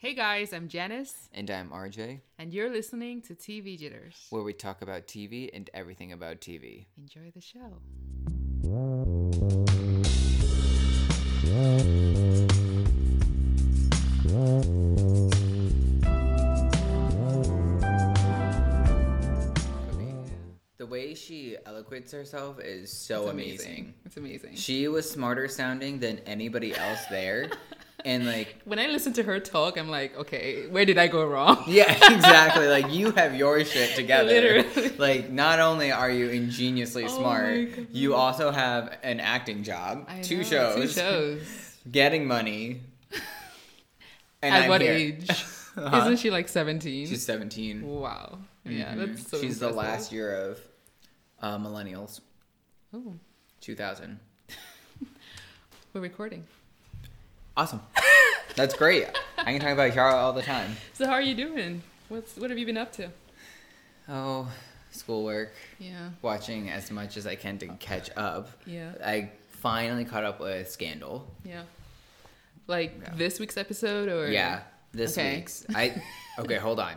Hey guys, I'm Janice, And I'm RJ, and you're listening to TV Jitters. where we talk about TV and everything about TV. Enjoy the show. The way she eloquates herself is so It's amazing. It's amazing. She was smarter sounding than anybody else there. and like, when I listen to her talk, I'm like, okay, where did I go wrong? yeah, exactly. Like you have your shit together. Literally. Like not only are you ingeniously Oh smart, you also have an acting job, I two know, shows, Two shows. getting money. And At I'm what here. age? Huh? Isn't she like 17? She's 17. wow. Yeah, Mhm. that's so She's the last year of uh, millennials, Oh, 2000. we're recording. Awesome. That's great. I can talk about Yara all the time. So how are you doing? What's what have you been up to? Oh, schoolwork, Yeah. watching as much as I can to catch up. Yeah. I finally caught up with Scandal. Yeah. Like Yeah. this week's episode or Yeah, this Okay. week's. I okay, hold on.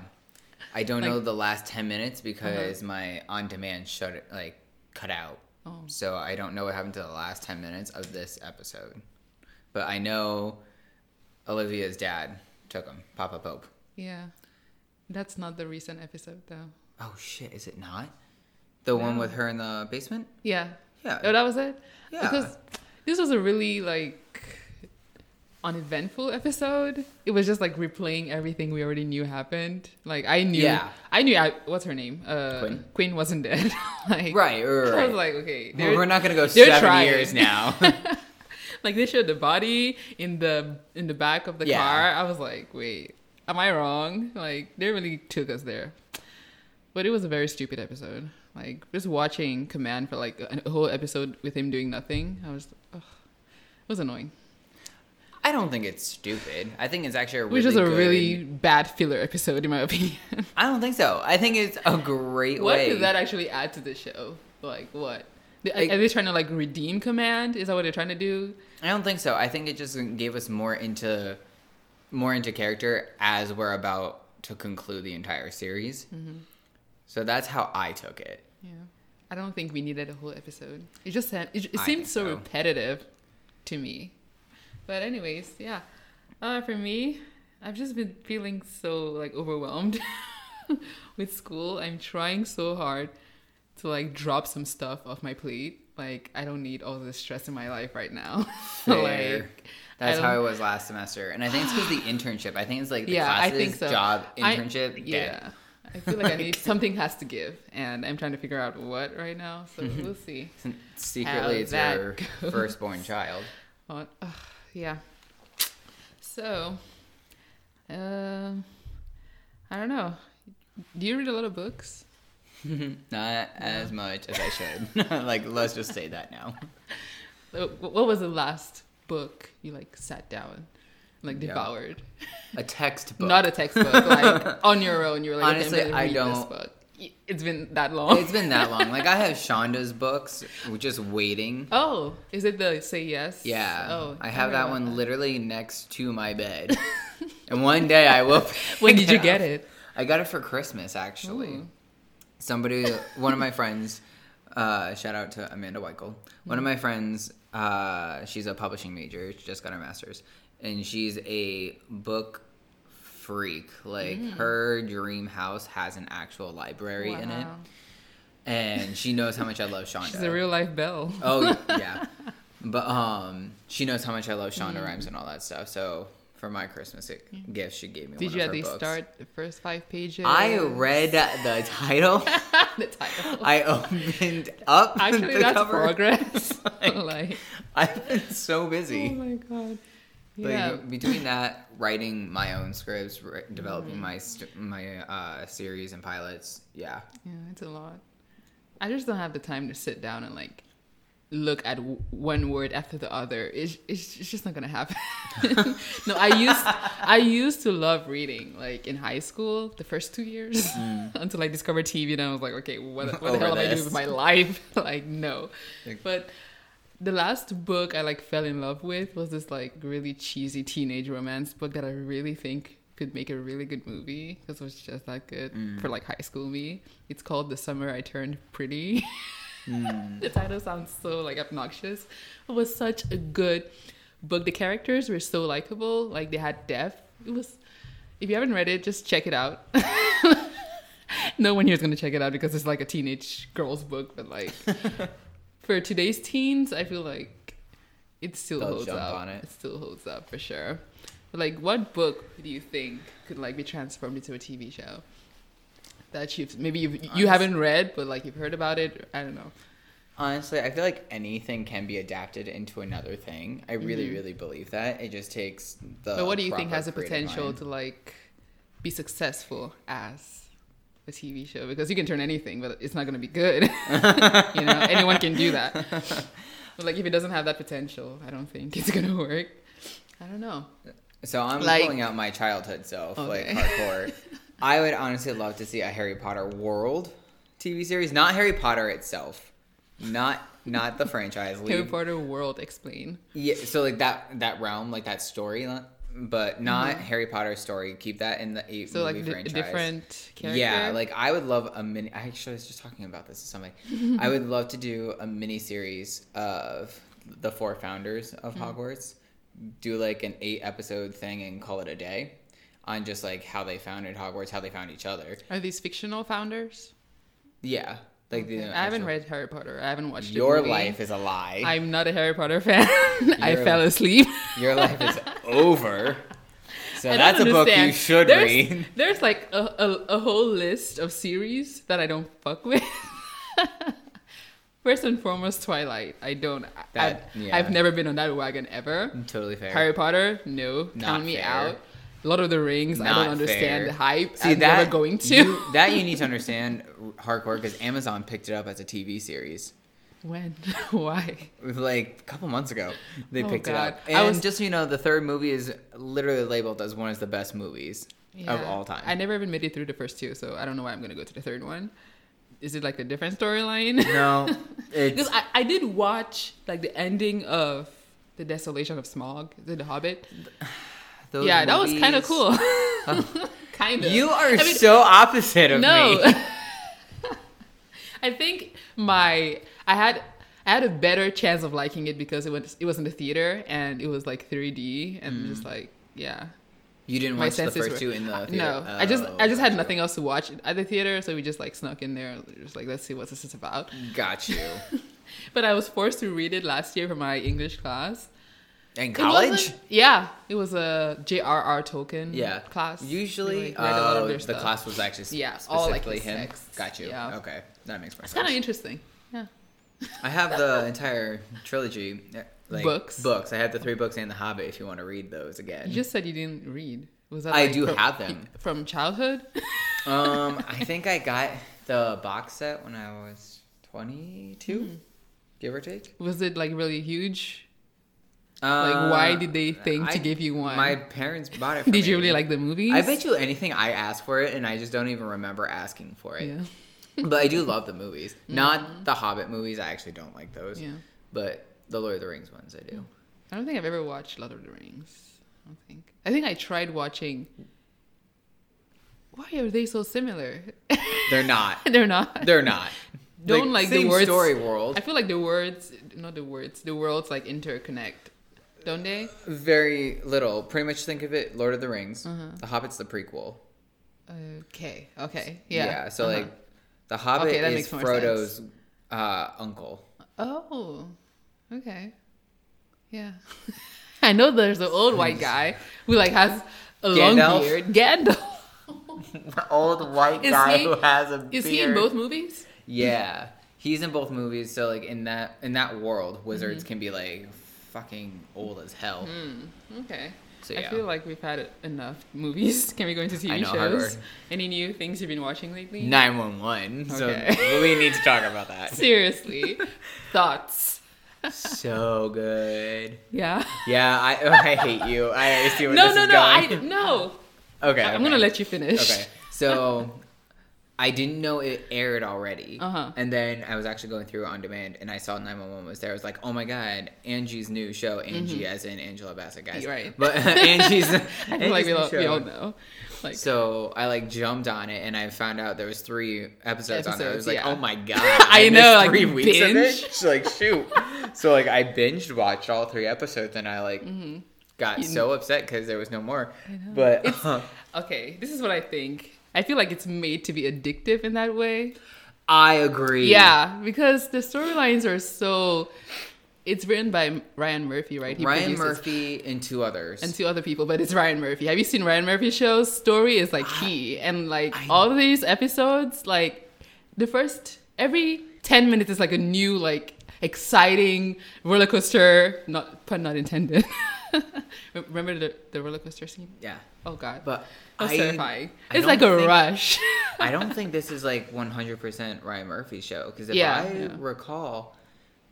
I don't know the last 10 minutes because uh-huh. my on demand shut it like cut out. Oh. So I don't know what happened to the last 10 minutes of this episode. But I know Olivia's dad took him, Papa Pope. Yeah. That's not the recent episode though. Oh shit, is it not? The one with her in the basement? Yeah. Yeah. Oh, that was it? Yeah. Because this was a really like uneventful episode. It was just like replaying everything we already knew happened. Like I knew Yeah. I knew I, what's her name? Uh Quinn? Quinn wasn't dead. like Right, right, I was like, okay. Well, we're not gonna go seven trying. years now. like they showed the body in the in the back of the Yeah. car. I was like, wait, am I wrong? Like they really took us there. But it was a very stupid episode. Like just watching Command for like a whole episode with him doing nothing. I was, ugh, it was annoying. I don't think it's stupid. I think it's actually a really Which is a good- really bad filler episode, in my opinion. I don't think so. I think it's a great what way. did that actually add to the show? Like what? Like- Are they trying to like redeem Command? Is that what they're trying to do? I don't think so. I think it just gave us more into more into character as we're about to conclude the entire series. Mm-hmm. So that's how I took it. Yeah. I don't think we needed a whole episode. It just it, it seemed so so. repetitive to me. But anyways, yeah. Uh, for me, I've just been feeling so like overwhelmed with school. I'm trying so hard to like drop some stuff off my plate. Like I don't need all this stress in my life right now. Like That's how it was last semester, and I think it's because the internship. I think it's like the Yeah, I think so. job, internship. dead. yeah. I feel like I need something has to give, and I'm trying to figure out what right now. So we'll see. Secretly, it's your goes. firstborn child. Oh, yeah. So, uh, I don't know. Do you read a lot of books? Not as much as I should. like, let's just say that now. Uh, What was the last book you like sat down, like Yeah. devoured? A textbook. Not a textbook, like on your own. You were like, Honestly, okay, I don't- book. It's been that long. It's been that long. Like I have Shonda's books, just waiting. oh, is it the Say Yes? Yeah. Oh, I have that one literally next to my bed. and one day I will. When did you get it? I got it for Christmas actually. Ooh. Somebody, one of my friends, uh, shout out to Amanda Weichel. One of my friends, uh, she's a publishing major. She just got her master's, and she's a book freak. Like Mm. her dream house has an actual library in it, and she knows how much I love Shonda. She's a real life belle. Oh yeah, but um, she knows how much I love Shonda Rhimes and all that stuff. So for my Christmas gift, she gave me. Did you at least books. start the first five pages? I read the title. the title. I opened up Actually, the that's cover. progress. Like, like, I've been so busy. oh my god. Like, Yeah. between that, writing my own scripts, ri- developing Mm. my st- my uh, series and pilots. Yeah, Yeah, it's a lot. I just don't have the time to sit down and like look at w- one word after the other. It's, it's, it's just not gonna happen. no, I used I used to love reading like in high school the first two years until I discovered TV and I was like, okay, what, what the hell am I doing with my life? like, no. But the last book I like fell in love with was this like really cheesy teenage romance book that I really think could make a really good movie because it was just that good Mm. for like high school me. It's called The Summer I Turned Pretty. Mm. the title sounds so like obnoxious. It was such a good book. The characters were so likable. Like they had depth. It was. If you haven't read it, just check it out. no one here is gonna check it out because it's like a teenage girl's book, but like for today's teens, I feel like it still They'll holds up. on it. still holds up for sure. But like, what book do you think could like be transformed into a TV show? That you've maybe you've, you Honest- haven't read, but like you've heard about it. I don't know. Honestly, I feel like anything can be adapted into another thing. I really, Mhm. really believe that. It just takes the. but what do you think has the potential mind. to like be successful as a TV show? Because you can turn anything, but it's not going to be good. you know, anyone can do that. But like if it doesn't have that potential, I don't think it's going to work. I don't know. So I'm Like- pulling out my childhood self, like Okay. hardcore. I would honestly love to see a Harry Potter world TV series, not Harry Potter itself, not not the franchise. Harry Leave- Potter world explain. Yeah, so like that that realm, like that story, but not Harry Potter story. Keep that in the eight Mm-hmm. So like movie di- franchise. different character. Yeah, like I would love a mini. Actually, I actually was just talking about this to somebody. I would love to do a mini series of the four founders of Mm. Hogwarts. Do like an eight episode thing and call it a day on just like how they founded Hogwarts, how they found each other. Are these fictional founders? Yeah, like the. I haven't actual- read Harry Potter. I haven't watched Your life is a lie. I'm not a Harry Potter fan. I fell asleep. Your life is over. So I that's a book you should there's, read. There's like a, a, a whole list of series that I don't fuck with. First and foremost, Twilight. I don't. That- I've, yeah. I've never been on that wagon ever. Totally fair. Harry Potter, no. Not Count me fair. out. Lord of the Rings, I don't understand fair. the hype. See I'm that never going to. you, that you need to understand hardcore because Amazon picked it up as a TV series. when? Why? Like a couple months ago, they Oh, picked it God. up. I And was- just so you know, the third movie is literally labeled as one of the best movies of all time. I never even made it through the first two, so I don't know why I'm gonna go to the third one. Is it like a different storyline? no, Because I, I did watch like the ending of the Desolation of Smaug, it The Hobbit? Those yeah, that was kind of movies- cool. Uh, kind of. You are I mean, so opposite of me. no. me. I think my I had I had a better chance of liking it because it went it was in the theater and it was like 3D and mm. just like yeah. You didn't My watch the first were- two in the theater. No, I just Oh, I just had nothing else to watch at the theater, so we just like snuck in there, just like let's see what this is about. Got you. But I was forced to read it last year for my English class. In college? wasn't- Yeah, it was a J.R.R. Tolkien Yeah. class. Usually, like, read a lot of their the stuff. class was actually sp- Yeah, all, like, specifically him. texts. Got you. Yeah. Okay, that makes more It's sense. kind of interesting. Yeah. I have the entire trilogy. uh, Like, Books? Books. I have the three books and The Hobbit. If you want to read those again. You just said you didn't read. Was that I like, do from, have them. from childhood? um, I think I got the box set when I was twenty-two, Hmm. give or take. Was it like really huge? Uh, why did they think to give you one? My parents bought it. For Did you really like the movies? I bet you anything I asked for it, and I just don't even remember asking for it. Yeah. But I do love the movies. Not the Hobbit movies. I actually don't like those. Yeah. But the Lord of the Rings ones, I do. I don't think I've ever watched Lord of the Rings. I don't think. I think I tried watching. Why are they so similar? They're not. They're not. They're not. Don't like, the same words. story world. I feel like the words, not the words, the worlds like interconnect, don't they? Very little. Pretty much think of it. Lord of the Rings. Uh-huh. The Hobbit's the prequel. Okay. Okay. Yeah. Yeah. so Uh-huh. like, the Hobbit Okay, that is makes more Frodo's uh, uncle. Oh. Okay. Yeah. I know there's an old white guy who like has a long beard. Gandalf. Old white Is guy he- who has a Is he in both movies? Yeah, he's in both movies. So like in that in that world, Mm-hmm. wizards can be like fucking old as hell. Hmm, okay. So I feel like we've had enough movies. Can we go into TV know, shows? Any new things you've been watching lately? Nine one one. So Okay. we need to talk about that. Seriously. Thoughts? so good. Yeah. Yeah, I oh, I hate you. I see where No, this no, is no. I going. no. okay, I'm okay. gonna let you finish. Okay, so I didn't know it aired already. Uh-huh. And then I was actually going through on demand and I saw 911 was there. I was like, oh my God, Angie's new show. Angie, as in Angela Bassett, guys. Mm-hmm. Right. But Angie's. I feel like we all, we all know. Like, So I like jumped on it and I found out there was three episodes, on there. I was Episodes, like, yeah. oh my god! I missed know, like, three weeks of it. binge. So, like shoot. so like I binged watched all three episodes and I like got You- so upset because there was no more. But okay, this is what I think. I feel like it's made to be addictive in that way. I agree. Yeah, because the storylines are so. It's written by Ryan Murphy, right? He Ryan produces- Murphy and two others. and two other people, but it's Ryan Murphy. Have you seen Ryan Murphy's shows? Story is like key, and like all of these episodes, like the first every ten minutes is like a new like exciting roller coaster. Not pun not intended. Remember the the roller coaster scene? yeah. Oh god, But that's I- terrifying. I it's like a think- rush. I don't think this is like 100% Ryan Murphy's show because if Yeah, I yeah. recall,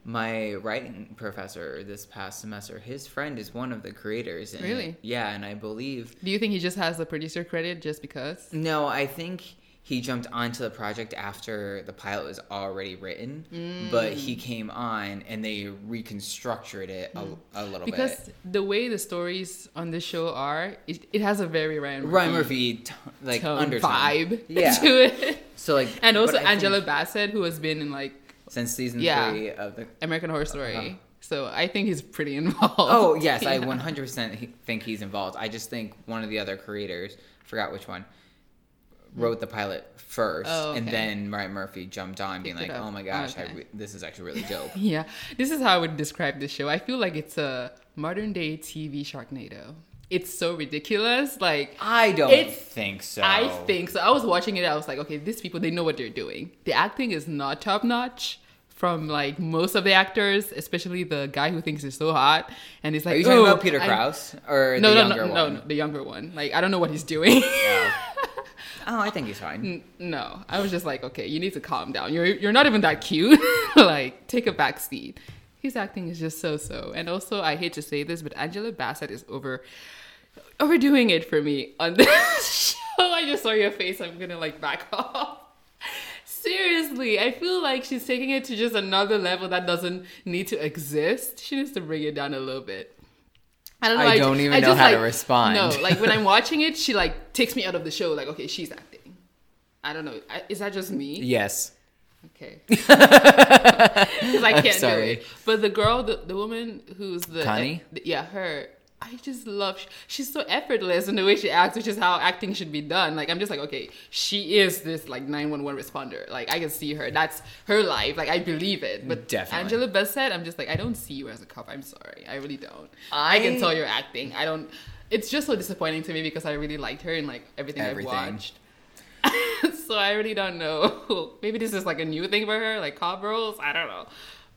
my writing professor this past semester, his friend is one of the creators. it. Really? Yeah, and I believe Do you think he just has the producer credit just because? no, I think he jumped onto the project after the pilot was already written, but he Mm. came on and they reconstructed it a, a little Because bit. the way the stories on this show are, it, it has a very Ryan Murphy, Ryan Murphy, t- like tone, undertone. vibe Yeah. to it. So like, And also think Angela Bassett, who has been in like since season Yeah. three of the American Horror Story. Uh-huh. So I think he's pretty involved. Oh yes, I 100% think he's involved. I just think one of the other creators, forgot which one, Mm-hmm. wrote the pilot first, Oh, and then Ryan Murphy jumped on, being Picked like, "Oh my gosh, I Okay. re- this is actually really dope." Yeah, this is how I would describe this show. I feel like it's a modern day TV Sharknado. It's so ridiculous. Like I don't think so. I think so. I was watching it. I was like, okay, these people they know what they're doing. The acting is not top notch from like most of the actors, especially the guy who thinks he's so hot and he's like, Are you talking "Oh, about Peter I-" Krause or No, the no, younger no, no, one? no, the younger one. Like I don't know what he's doing. Oh. oh, I think he's fine. N- no, I was just like, okay, you need to calm down. You're you're not even that cute. like, take a back seat. His acting is just so so. And also, I hate to say this, but Angela Bassett is over overdoing it for me on this show. I just saw your face. I'm gonna like back off. Seriously, I feel like she's taking it to just another level that doesn't need to exist. She needs to bring it down a little bit. I don't know. I don't even know just, how to respond. No, like when I'm watching it, she like takes me out of the show. Like, okay, she's acting. I don't know. I, is that just me? Yes. Okay. Because I can't do sorry. it. But the girl, the, the woman who's the Connie? eh, yeah, her. I just love. She's so effortless in the way she acts, which is how acting should be done. Like I'm just like, okay, she is this like 911 responder. Like I can see her. That's her life. Like I believe it. But Definitely. Angela Bassett, I'm just like, I don't see you as a cop. I'm sorry. I really don't. I- I, can tell you're acting. I don't. It's just so disappointing to me because I really liked her and like everything, Everything. I've watched. so I really don't know. Maybe this is like a new thing for her, like cop roles. I don't know,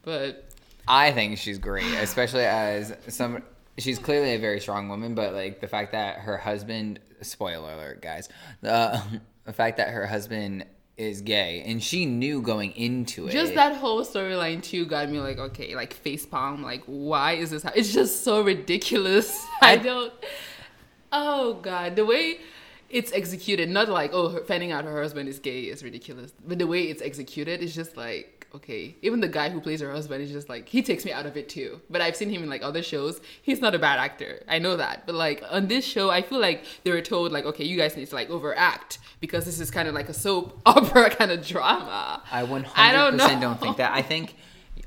but I think she's great, especially as some. She's clearly a very strong woman, but like the fact that her husband. Spoiler alert, guys. The, um, the fact that her husband is gay, and she knew going into it. just that whole storyline too got me like, okay, like face palm. Like, why is this? ha- It's just so ridiculous. I I- don't. Oh god, the way it's executed, not like oh, finding out her husband is gay is ridiculous, but the way it's executed is just like okay. Even the guy who plays her husband is just like he takes me out of it too. But I've seen him in like other shows. He's not a bad actor. I know that. But like on this show, I feel like they were told like okay, you guys need to like overact because this is kind of like a soap opera kind of drama. I 100% I don't don't, think that. I think,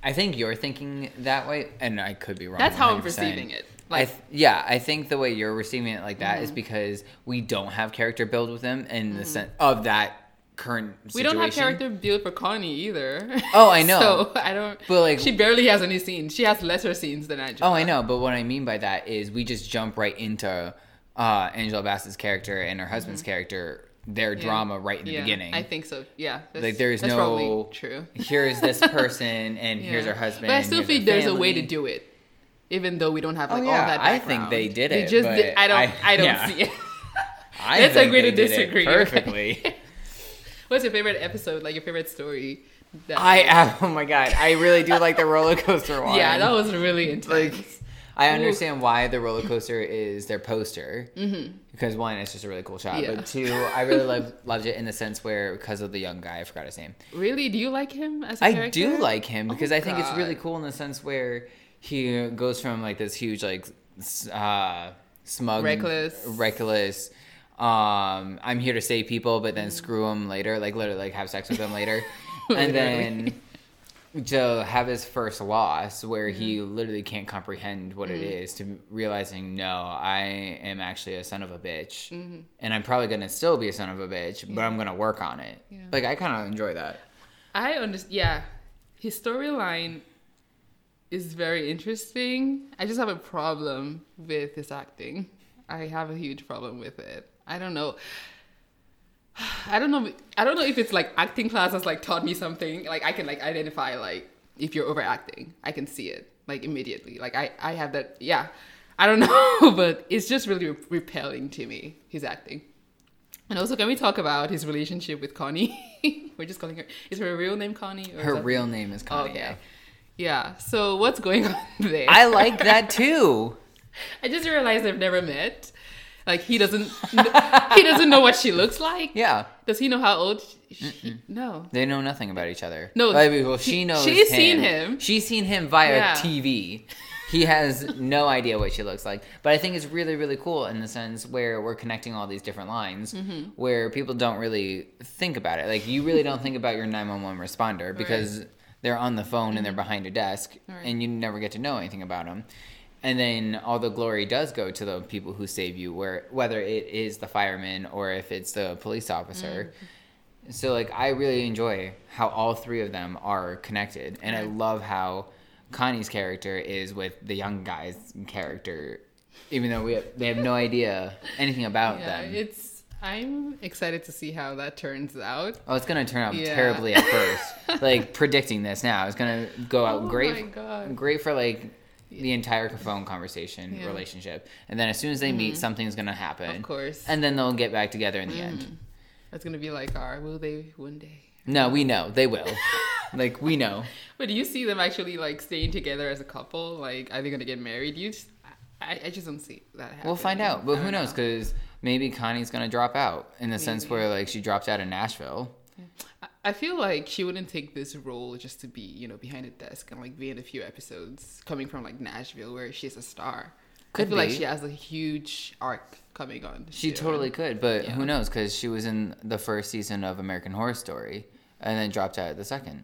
I think you're thinking that way, and I could be wrong. That's how I'm perceiving it. I Like, th- yeah, I think the way you're receiving it like that is Mm-hmm. because we don't have character build with them in the sense of that current we don't have character build for Connie either. Oh, I know. so I don't. But, like- she barely has any scenes. She has lesser scenes than Angela. Oh, I know, but what I mean by that is we just jump right into uh, Angela Bassett's character and her husband's character, their Mm-hmm. Yeah. drama right in the Yeah, beginning. I think so. Yeah. Like there is no true. here's this person and here's her husband. But I still think there's a way to do it, even though we don't have Oh, like yeah, all that. Background. I think they did They it, just but did, I don't. I- I, don't yeah. see it. I Let's agree to disagree. perfectly. What's your favorite episode? Like your favorite story? That, I am. oh my god, I really do like the roller coaster one. yeah, that was really intense. like I understand why the roller coaster is their poster because one, it's just a really cool shot, Mm-hmm. Yeah. but two, I really loved loved it in the sense where because of the young guy, I forgot his name. Really? Do you like him as a I character? I do like him because Oh, I think it's really cool in the sense where he goes from like this huge like uh, smug, Reckless. reckless. Um, I'm here to save people, but then screw them later. Like literally, like have sex with them later, and then to have his first loss where he Mm-hmm. literally can't comprehend what it is to realizing no i am actually a son of a bitch Mm-hmm. and i'm probably gonna still be a son of a bitch but i'm gonna work on it Yeah. like i kind of enjoy that I understand. Yeah, his storyline is very interesting. I just have a problem with his acting. I have a huge problem with it. I don't know. I don't know. I don't know if it's like acting class has like taught me something. Like I can like identify like if you're overacting. I can see it like immediately. Like I I have that. Yeah. I don't know, but it's just really repelling to me his acting. And also, can we talk about his relationship with Connie? We're just calling her. Is her real name Connie? Or her real name is Connie Okay. yeah. Yeah. So what's going on there? i like that too I just realized I've never met. Like he doesn't. he doesn't know what she looks like. yeah Does he know how old? She, she- no. they know nothing about each other No, well he- she knows she's him. seen him. she's seen him via Yeah. tv he has no idea what she looks like but i think it's really really cool in the sense where we're connecting all these different lines Mm-hmm. where people don't really think about it like you really don't think about your 911 responder because they're on the phone and they're behind a desk Right. and you never get to know anything about them and then all the glory does go to the people who save you where whether it is the fireman or if it's the police officer mm. so like I really enjoy how all three of them are connected, and I love how Connie's character is with the young guy's character, even though we have, they have no idea anything about Yeah. them. It's. I'm excited to see how that turns out. oh, it's gonna turn out Yeah. terribly at first. like predicting this now, it's gonna go out Oh great, my God. great for like the entire phone conversation Yeah. Mm-hmm. relationship, and then as soon as they meet, something's gonna happen, Of course. and then they'll get back together in the end. That's gonna be like our. Will they one day? No, we know they will. like we know. But do you see them actually like staying together as a couple? Like, are they gonna get married? You just, I, I just don't see that happening. We'll find out. But who knows? know. Because maybe Connie's gonna drop out in the sense where like she dropped out of Nashville. I- feel like she wouldn't take this role just to be, you know, behind a desk and like be in a few episodes coming from like Nashville where she's a star. Could I feel like she has a huge arc coming on. She soon. totally could, but Yeah. who knows? Because she was in the first season of American Horror Story, and then dropped out at the second.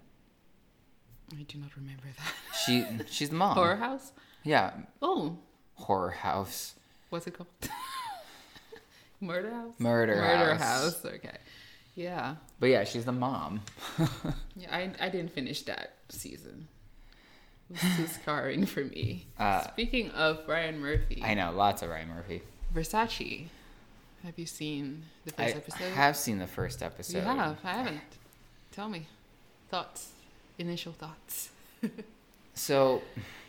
I do not remember that. She she's the mom. Horror House? Yeah, Oh, Horror House. what's it called? Murder House? Murder Murder House. House. Okay. Yeah. But yeah, she's the mom. Yeah, I, I didn't finish that season. It was too scarring for me. Uh, Speaking of Ryan Murphy, I know lots of Ryan Murphy. Versace. Have you seen the I first episode? I have seen the first episode. You have. I haven't. Tell me. Thoughts. Initial thoughts. So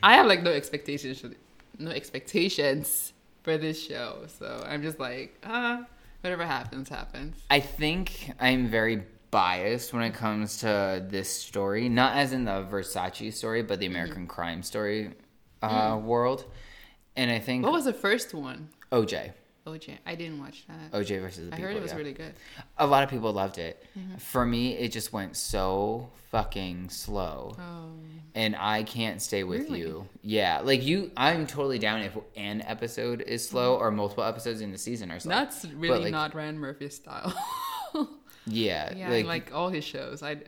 I have like no expectations. For no expectations for this show, so I'm just like, ah, whatever happens, happens. I think I'm very biased when it comes to this story, not as in the Versace story, but the Mm-hmm. American crime story uh, world. And I think Mm. What was the first one? OJ, OJ. I didn't watch that. OJ versus the I people. heard it was yeah. really good. A lot of people loved it. Mm-hmm. For me, it just went so fucking slow. Oh. And I can't stay with Really? you. Yeah, like you, I'm totally down if an episode is slow or multiple episodes in the season are slow. Mm-hmm. That's really like- not Ryan Murphy's style. yeah, yeah, like, like, all his shows. I, I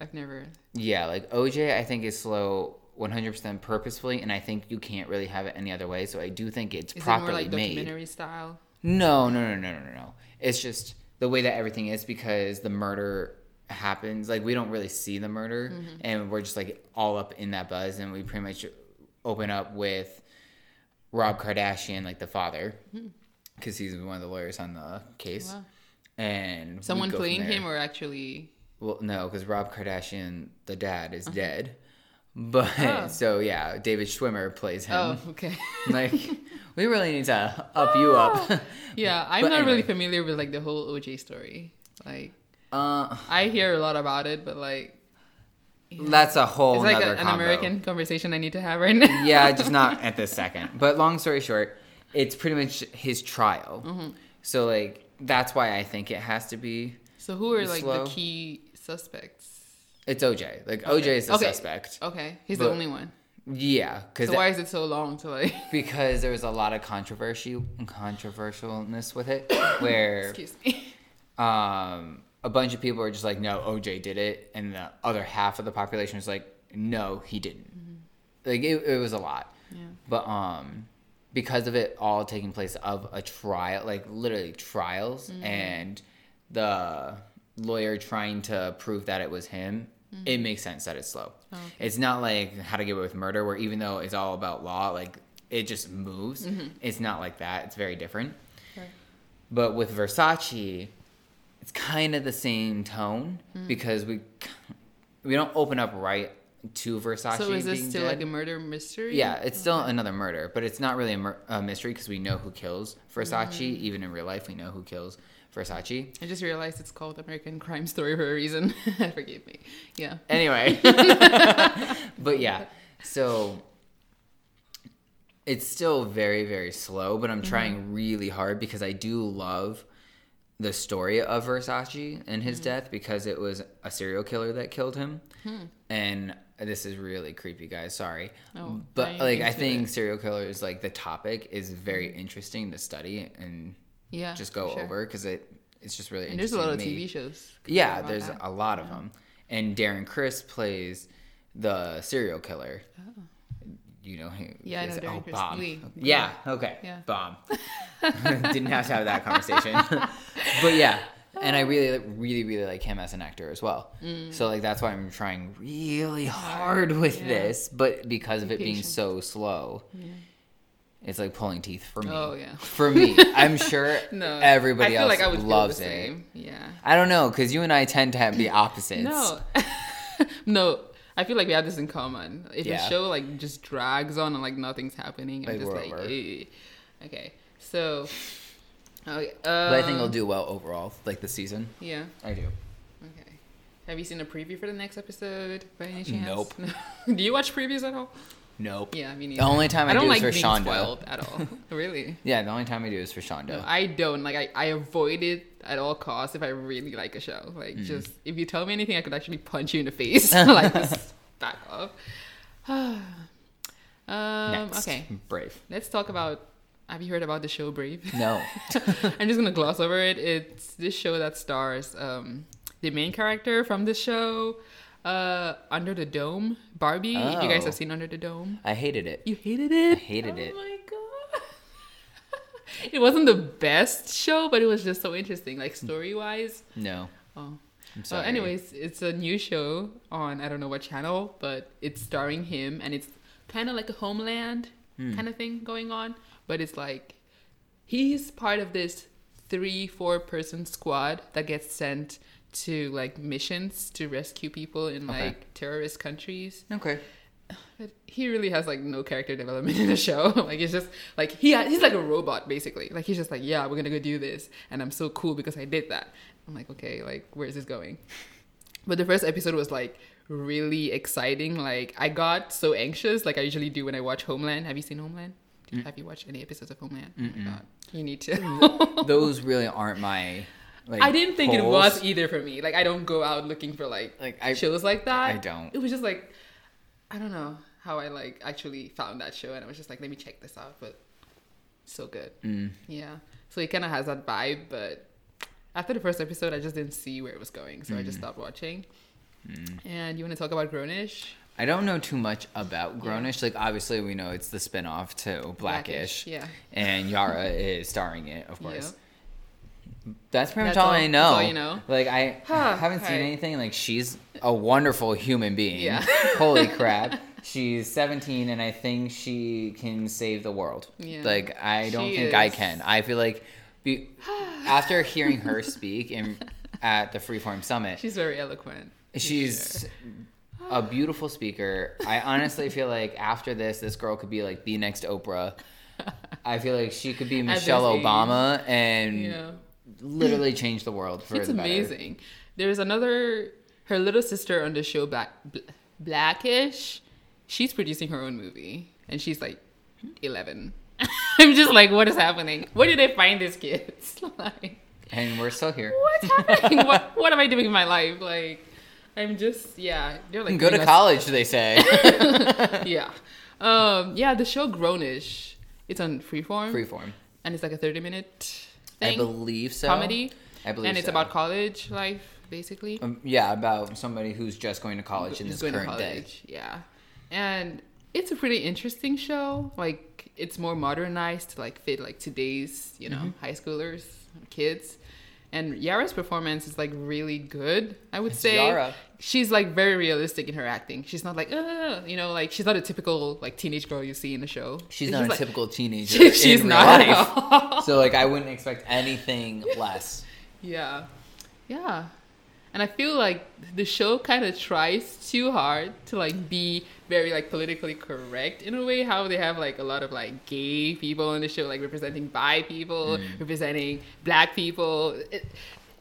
I've never. Yeah, like OJ, I think is slow 100% purposefully, and I think you can't really have it any other way. So I do think it's Is it more properly like made. documentary style? No, no, no, no, no, no, no. It's just the way that everything is because the murder happens. Like we don't really see the murder, Mm-hmm. and we're just like all up in that buzz, and we pretty much open up with Rob Kardashian, like the father, because he's one of the lawyers on the case. Wow. And Someone playing him or actually? Well, no, because Rob Kardashian, the dad, is dead. But Oh. so yeah, David Schwimmer plays him. Oh, okay. Like we really need to up you up. yeah, I'm But not really anyway. familiar with like the whole OJ story. Like, uh, I hear a lot about it, but like, that's a whole It's like a, an combo. American conversation I need to have right now. yeah, just not at this second. But long story short, it's pretty much his trial. Mm-hmm. So like that's why I think it has to be. So who are like Slow. the key suspects? It's OJ. Like OJ is the Okay. suspect. Okay, he's the only one. Yeah, because So why is it so long to like? because there was a lot of controversy controversialness with it, where Excuse me. um, a bunch of people are just like, no, OJ did it, and the other half of the population was like, no, he didn't. Like it, it was a lot, Yeah. but um, because of it all taking place of a trial, like literally trials, and the lawyer trying to prove that it was him, it makes sense that it's slow. It's not like How to Get Away with Murder, where even though it's all about law, like it just moves. It's not like that. It's very different. Right. But with Versace, it's kind of the same tone Hmm. because we we don't open up right to Versace. So is this still dead. like a murder mystery? Yeah, it's still another murder, but it's not really a, mur- a mystery because we know who kills Versace. Hmm. Even in real life, we know who kills Versace. I just realized it's called American Crime Story for a reason. Forgive me. Yeah. Anyway, but yeah, so it's still very very slow, but I'm trying mm-hmm. really hard because I do love the story of Versace and his mm. death because it was a serial killer that killed him, hmm. and this is really creepy, guys. Sorry, Oh, but I'm like I think it. serial killers like the topic is very mm. interesting to study and Yeah. just go sure. over because it it's just really And there's a lot of. TV shows. Yeah, there's that. a lot of them. And Darren Criss plays the serial killer. You know, Oh. Yeah, I know Darren oh. Bomb. Lee. Yeah, okay. Yeah. Bomb. Didn't have to have that conversation. but yeah, and I really, really, really like him as an actor as well. So like that's why I'm trying really hard with Mm. Yeah. this, but because of it being so slow, it's like pulling teeth for me. Oh, yeah. For me, I'm sure No. everybody else like I would loves it. Yeah. I don't know, because you and I tend to have the opposites. No. no. I feel like we have this in common. If Yeah. a show like just drags on and like nothing's happening, I'm Like, just like. "Eh." okay. So, okay. But I think um, it'll do well overall, like the season. Yeah. I do. Okay. Have you seen a preview for the next episode by any chance? Nope. Do you watch previews at all? Nope. Yeah, me neither. The only time I, don't do like is for being Shonda. spoiled at all. really? Yeah, the only time I do is for Shonda. No, I don't. Like, I, I avoid it at all costs if I really like a show. Like, Mm. just, if you tell me anything, I could actually punch you in the face. like, just back off. um, Next. okay. Brave. Let's talk about. Have you heard about the show Brave? No. I'm just gonna gloss over it. It's this show that stars um, the main character from the show, uh, Under the Dome, Barbie. You guys Oh. have seen Under the Dome. I hated it. You hated it. I hated it. oh it. my god. it wasn't the best show, but it was just so interesting, like story wise. No. Oh. I'm So, sorry. anyways, it's a new show on I don't know what channel, but it's starring him, and it's kind of like a Homeland Hmm. kind of thing going on. But it's like he's part of this three, four person squad that gets sent to like missions to rescue people in Okay. like terrorist countries. Okay. But he really has like no character development in the show. like it's just like he ha- he's like a robot basically. Like he's just like yeah, we're gonna go do this, and I'm so cool because I did that. I'm like okay, like where's this going? But the first episode was like really exciting. Like I got so anxious, like I usually do when I watch Homeland. Have you seen Homeland? Mm. Have you watched any episodes of Homeland? Oh my god, you need to. Those really aren't my. Like, I didn't think it was either for me. Like I don't go out looking for like, Like, I- shows like that. I don't. It was just like I don't know how I like actually found that show and I was just like, let me check this out. But so good. Mm. Yeah. So it kinda has that vibe, but after the first episode I just didn't see where it was going. So I Mm. just stopped watching. And you wanna talk about Grownish? I don't know too much about Grownish. Like, obviously, we know it's the spin off to Blackish. Blackish, yeah. And Yara is starring it, of course. That's pretty much That's all, all- I know. that's all you know? Like I haven't seen Alright. anything. Like she's a wonderful human being. Yeah. Holy crap. She's 17 and I think she can save the world. Yeah. Like I don't She think I can. I feel like be, after hearing her speak in at the Freeform Summit, She's very eloquent. she's sure. a beautiful speaker. I honestly feel like after this, this girl could be like the next Oprah. I feel like she could be Michelle. Obama and Yeah. Literally changed the world for It's the better. amazing. There's another her little sister on the show Black Blackish, she's producing her own movie, and she's like eleven. I'm just like, what is happening? Where did they find these kids? like, And we're still here. what's happening? what what am I doing in my life? Like, I'm just yeah. They're like Go to college, they say. yeah, um, yeah. The show Grownish. It's on Freeform, Freeform. and it's like a 30 minute I believe so. comedy, I believe so. and it's so. about college life basically. Um, yeah, about somebody who's just going to college in this going to current day. Yeah, and it's a pretty interesting show. Like it's more modernized to like fit like today's you know Mm-hmm. high schoolers, kids. And Yara's performance is like really good. I would It's say Yara. She's like very realistic in her acting. She's not like uh, you know like she's not a typical like teenage girl you see in the show. She's It's not a like- typical teenager. She- she's not Real at all. so like I wouldn't expect anything less. Yeah. Yeah. And I feel like the show kind of tries too hard to like be very like politically correct in a way how they have like a lot of like gay people in the show like representing bi people, Mm. representing black people. It,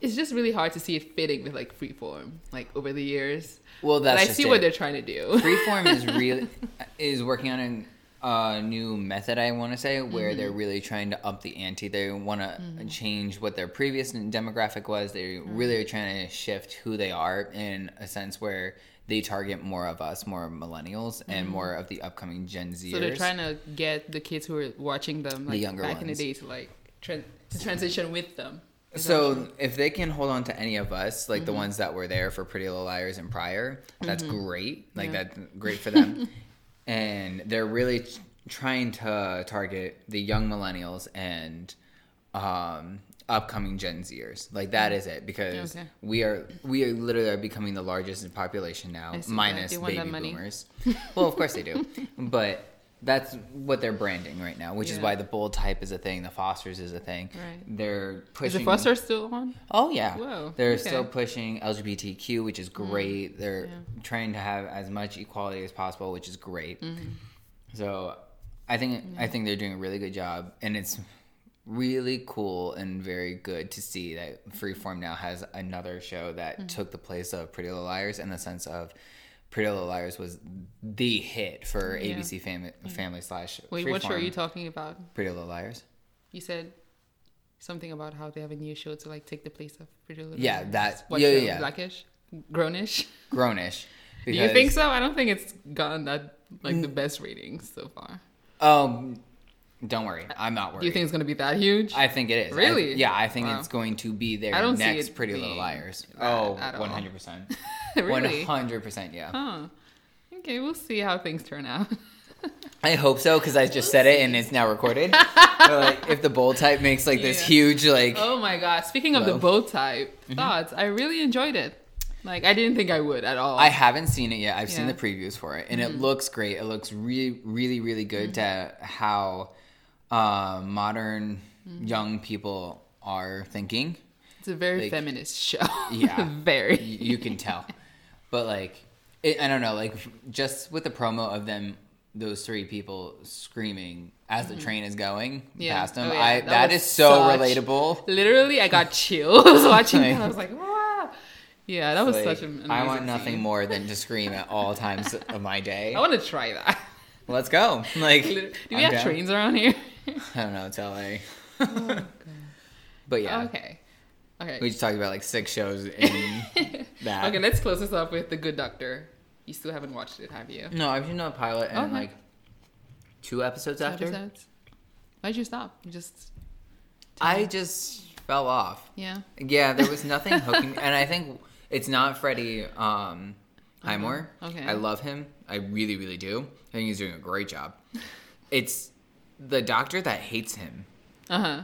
it's just really hard to see it fitting with like freeform like over the years. Well, But I see it. what they're trying to do. Freeform is really is working on a uh, new method. I want to say where Mm-hmm. they're really trying to up the ante. They want to change what their previous demographic was. They Mm-hmm. really are trying to shift who they are in a sense where they target more of us, more millennials, and more of the upcoming Gen Zers. Mm-hmm. So they're trying to get the kids who are watching them like younger back in the day to like tran to transition with them. So if they can hold on to any of us, like Mm-hmm. the ones that were there for Pretty Little Liars and prior, that's great. Like Yeah. that's great for them. and they're really trying to target the young millennials and um, upcoming Gen Zers. Like that is it because Okay. we are we are literally are becoming the largest in population now, I see that. minus They want that baby boomers. well, of course they do, but. That's what they're branding right now, which is why the bold type is a thing, the Fosters is a thing. Right. They're Is pushing. the Foster still on? Oh yeah, Whoa, they're okay. Mm. still pushing LGBTQ, which is great. They're Yeah. trying to have as much equality as possible, which is great. Mm-hmm. So, I think I think they're doing a really good job, and it's really cool and very good to see that Freeform now has another show that Mm-hmm. took the place of Pretty Little Liars in the sense of Pretty Little Liars was the hit for Yeah. ABC Family Family slash. Wait, what show are you talking about? Pretty Little Liars. You said something about how they have a new show to like take the place of Pretty Little Yeah, Liars. that- What yeah, show? yeah. Blackish, Grownish. Grownish. Do you think so? I don't think it's gotten that like the best ratings so far. Um, don't worry, I'm not worried. Do you think it's gonna be that huge? I think it is. I- Really? yeah, I think Wow. it's going to be their I next Pretty Little Liars. Oh, at all. 100%. really? 100%, yeah. Okay, we'll see how things turn out. I hope so because I just said it and it's now recorded. But, like, if the bold type makes like this Yeah. huge, like, oh my god! Speaking of the bold type thoughts, I really enjoyed it. Like I didn't think I would at all. I haven't seen it yet. I've seen the previews for it and Mm-hmm. it looks great. It looks really, really, really good to how uh, modern Mm-hmm. young people are thinking. it's a very like- feminist show. Yeah. very. You can tell. But like, it, I don't know, like just with the promo of them, those three people screaming as the train is going Mm-hmm. Yeah. past them, Oh, yeah. I That that is so such- relatable. Literally, I got chills watching that. I was like, wow. Yeah, that was Like, such an. I want nothing scene. more than to scream at all times of my day. I want to try that. Let's go! Like, Do we I'm have down. trains around here? I don't know. It's LA. but yeah, Okay. Okay. we just talked about like six shows in that. Okay, let's close this up with The Good Doctor. You still haven't watched it, have you? No, I've seen the pilot and Okay. like two episodes after. Episodes? Why'd you stop? You just. I just fell off. Yeah. Yeah, there was nothing hooking, and I think it's not Freddie um, Highmore. Uh-huh. Okay. I love him. I really, really do. I think he's doing a great job. It's the doctor that hates him. Uh huh.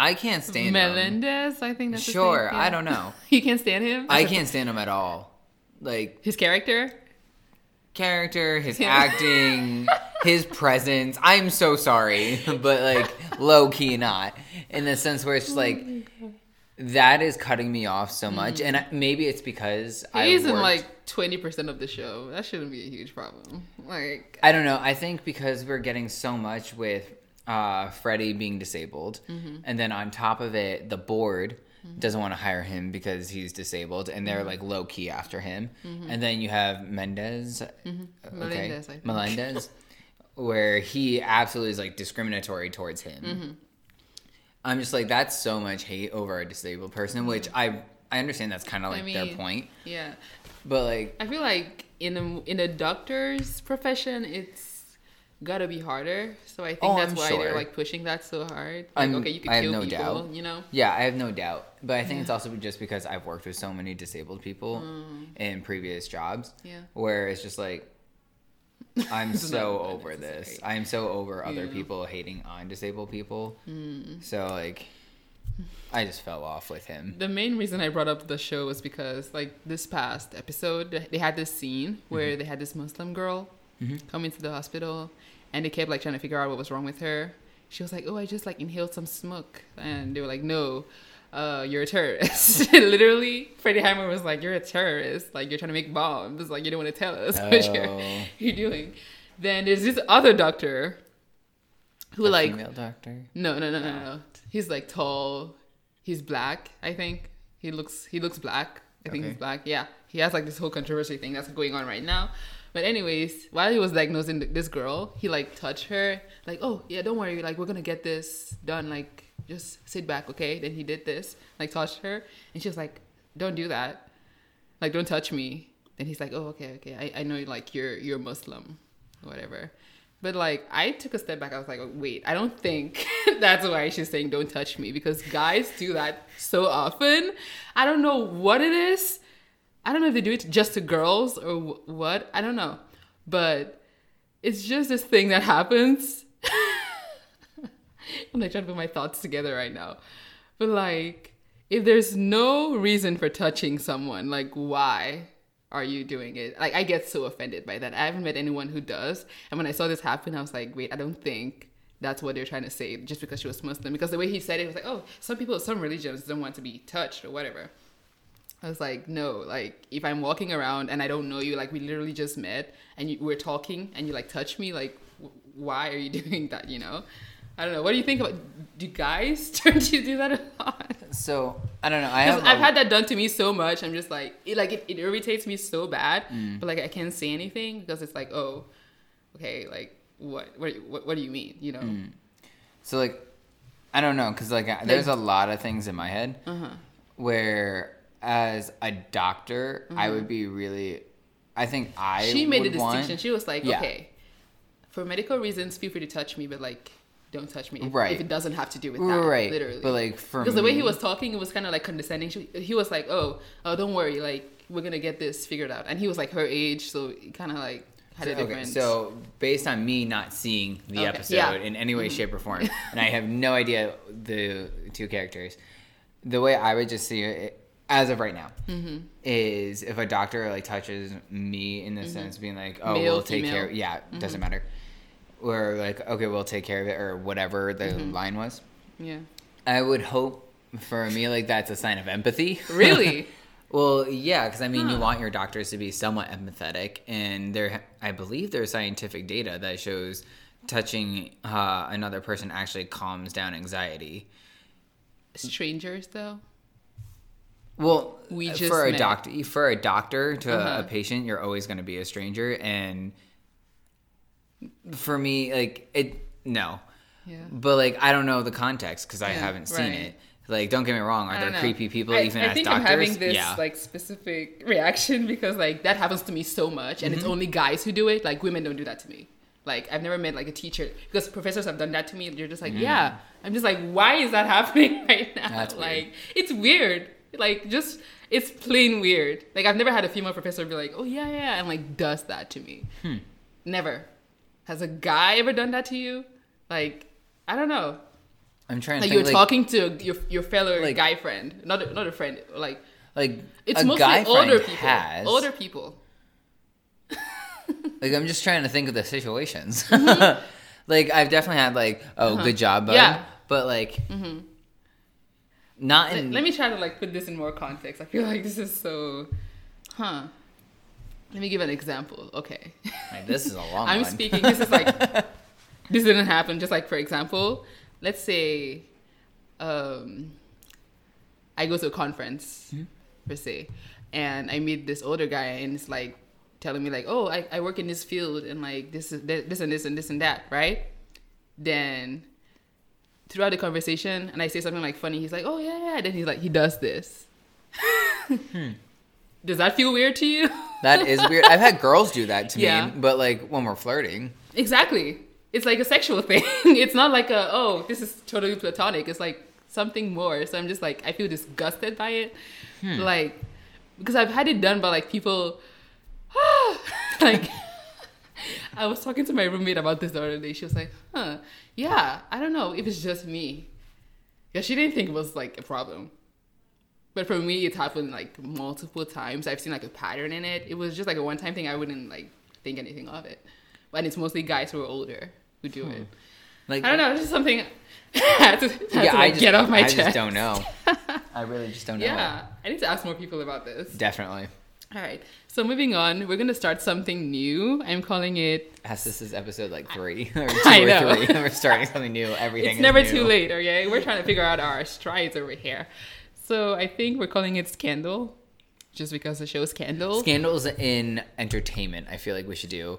I can't stand him. Melendez, I think that's Sure, name. I don't know. You can't stand him? I can't stand him at all. Like His character? character, his Yeah. acting, his presence. I'm so sorry, but like low key not in the sense where it's just like oh that is cutting me off so much, mm. and I- maybe it's because I He's in like 20% of the show. That shouldn't be a huge problem. Like, I don't know. I think because we're getting so much with uh, Freddie being disabled, Mm-hmm. and then on top of it, the board mm-hmm. doesn't want to hire him because he's disabled, and they're mm-hmm. like low key after him. Mm-hmm. And then you have Mendez, uh, okay, Melendez, I think. Melendez, where he absolutely is like discriminatory towards him. I'm just like that's so much hate over a disabled person, which I I understand that's kind of like their mean- point, Yeah. but like I feel like in a in a doctor's profession, it's gotta be harder. So I think Oh, that's I'm why sure. they're like pushing that so hard. Like, I'm- okay, you can I have kill no people, doubt. you know. Yeah, I have no doubt. But I think it's also just because I've worked with so many disabled people in previous jobs. Mm. Yeah. Where it's just like I'm so over this. I'm so over other Yeah. Mm. people hating on disabled people. So like I just fell off with him. The main reason I brought up the show was because like this past episode, they had this scene where they had this Muslim girl come into the hospital, and they kept like trying to figure out what was wrong with her. She was like, "Oh, I just like inhaled some smoke," and they were like, "No." Uh, you're a terrorist. Literally, Freddie Highmore was like, "You're a terrorist. Like you're trying to make bombs. Like you don't want to tell us what you're, Oh. you're doing." Then there's this other doctor who The like female doctor. no, no, no, no, no. He's like tall. He's black. I think he looks. He looks black. I think Okay. he's black. Yeah, he has like this whole controversy thing that's going on right now. But anyways, while he was diagnosing this girl, he like touched her. Like, oh yeah, don't worry. Like we're gonna get this done. Like just sit back, okay? Then he did this. Like touched her, and she was like, don't do that. Like don't touch me. Then he's like, oh okay, okay. I, I know like you're you're Muslim, whatever. But like I took a step back. I was like, wait, I don't think that's why she's saying don't touch me because guys do that so often. I don't know what it is. I don't know if they do it just to girls or wh- what. I don't know. But it's just this thing that happens. I'm like trying to put my thoughts together right now. But like, if there's no reason for touching someone, like why are you doing it? Like I get so offended by that. I haven't met anyone who does. And when I saw this happen, I was like, wait, I don't think that's what they're trying to say just because she was Muslim. Because the way he said it was like, oh, some people, some religions don't want to be touched or whatever. I was like, no, like if I'm walking around and I don't know you, like we literally just met and you, we're talking and you like touch me, like w- why are you doing that? You know, I don't know. What do you think about? Do guys turn to do that a lot? So I don't know. I have I've a- had that done to me so much. I'm just like, it, like it, it irritates me so bad, Mm. but like I can't say anything because it's like, oh, okay, like what, what, what, what do you mean? You know? Mm. So like, I don't know, cause like there's a lot of things in my head Uh-huh. where, as a doctor, I would be really. I think I Mm-hmm. she made the would want- distinction. She was like, Yeah. okay, for medical reasons, feel free to touch me, but like, don't touch me if, Right. if it doesn't have to do with that. right, literally. but like for because the way he was talking, it was kind of like condescending. She, he was like, "Oh, oh, don't worry, like we're gonna get this figured out." And he was like her age, so kind of like had a Okay, so based on me not seeing the Okay, episode yeah. Mm-hmm. in any way, shape, or form, and I have no idea the two characters, the way I would just see it, as of right now, Mm-hmm. is if a doctor like touches me in the sense being like, oh, Male, we'll take female. care, yeah, it doesn't matter, or like, okay, we'll take care of it, or whatever the Mm-hmm. line was. yeah, I would hope for me like that's a sign of empathy. really. Well, yeah, because I mean, you want your doctors to be somewhat empathetic, and there, I believe there's scientific data that shows touching uh, another person actually calms down anxiety. Strangers though. Well, We uh, just for a doctor, for a doctor to Uh-huh. a patient, you're always going to be a stranger, and for me, like it, no, Yeah. but like I don't know the context because I Yeah, haven't seen right. it. Like, don't get me wrong, are there know. creepy people I, even I as think doctors? I'm having this yeah, like specific reaction because like that happens to me so much, and it's Mm-hmm. only guys who do it. Like women don't do that to me. Like I've never met like a teacher because professors have done that to me. And They're just like, yeah. I'm just like, why is that happening right now? Mm. That's weird. like it's weird. Like just it's plain weird. Like I've never had a female professor be like, oh yeah, yeah, and like does that to me. Hmm. Never. Has a guy ever done that to you? Like I don't know. I'm trying to Like think. you're talking to your your fellow like- guy friend, not a, not a friend. Like like it's a mostly guy older people. has Older people. Like I'm just trying to think of the situations. like I've definitely had like, oh, good job, bud. Mm-hmm. Yeah. But like, not Let, in. let me try to like put this in more context. I feel like this is so, huh? Let me give an example. Okay, Like, this is a long I'm one. speaking. This is like this didn't happen. Just like for example, let's say, um, I go to a conference per se, and I meet this older guy, and it's like telling me like, oh, I, I work in this field, and like this is this and this and this and that, right? Then throughout the conversation, and I say something like funny, he's like, oh yeah, yeah. Then he's like, he does this. Hmm. Does that feel weird to you? That is weird. I've had girls do that to Yeah. me, but like when we're flirting. Exactly. It's like a sexual thing. it's not like a oh, this is totally platonic. It's like something more. So I'm just like I feel disgusted by it. Hmm. Like because I've had it done by like people like I was talking to my roommate about this the other day. She was like, "Huh, yeah, I don't know if it's just me." Yeah, she didn't think it was like a problem. But for me, it's happened like multiple times. I've seen like a pattern in it. It was just like a one-time thing. I wouldn't like think anything of it. But it's mostly guys who are older who do hmm. it. Like I don't know. It's just something I had to, Yeah, to, I just, get off my I chest. just don't know. I really just don't know. Yeah, I need to ask more people about this. Definitely. All right. So moving on, we're gonna start something new. I'm calling it. As this is episode like three or two I or know. three, we're starting something new. Everything. It's is never new. too late. Okay, we're trying to figure out our strides over here. So I think we're calling it Scandal, just because the show Scandal Scandals in entertainment. I feel like we should do,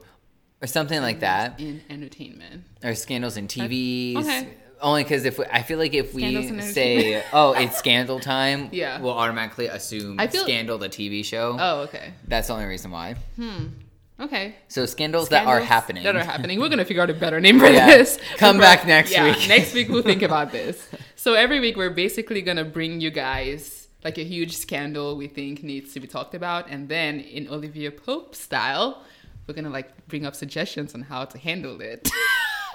or something like that, in entertainment. or scandals in TVs. okay. Only because if we, I feel like if we say, "Oh, it's scandal time," Yeah. we'll automatically assume I feel- Scandal, the TV show. Oh, okay. That's the only reason why. Hmm. Okay. So scandals, that are happening. That are happening. We're gonna figure out a better name for Yeah. this. Come For- back next yeah, week. next week we'll think about this. So every week we're basically gonna bring you guys like a huge scandal we think needs to be talked about, and then in Olivia Pope style, we're gonna like bring up suggestions on how to handle it.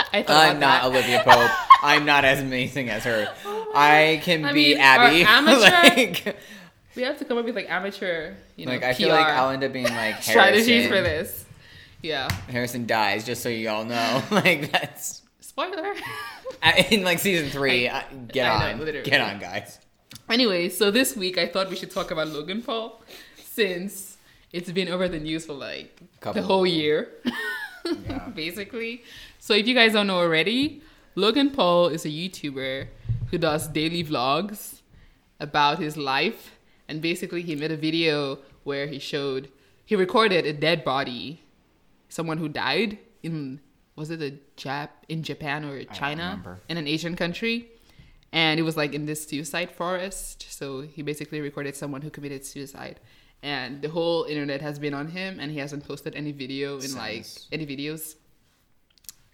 I about not that. Olivia Pope. I'm not as amazing as her. Oh I can I be mean, Abby. amateur- like, We have to come up with like amateur, you know, like I PR feel like I'll end up being like strategies for this. Yeah. Harrison dies, just so you all know. like that's Spoiler. in like season three. I, get I on, literally. get on, guys. Anyway, so this week I thought we should talk about Logan Paul since it's been over the news for like Couple. the whole year, Yeah. basically. So if you guys don't know already, Logan Paul is a YouTuber who does daily vlogs about his life, and basically he made a video where he showed he recorded a dead body, someone who died in was it a Jap in Japan or China? in an Asian country, and it was like in this suicide forest. So he basically recorded someone who committed suicide, and the whole internet has been on him, and he hasn't posted any video in like any videos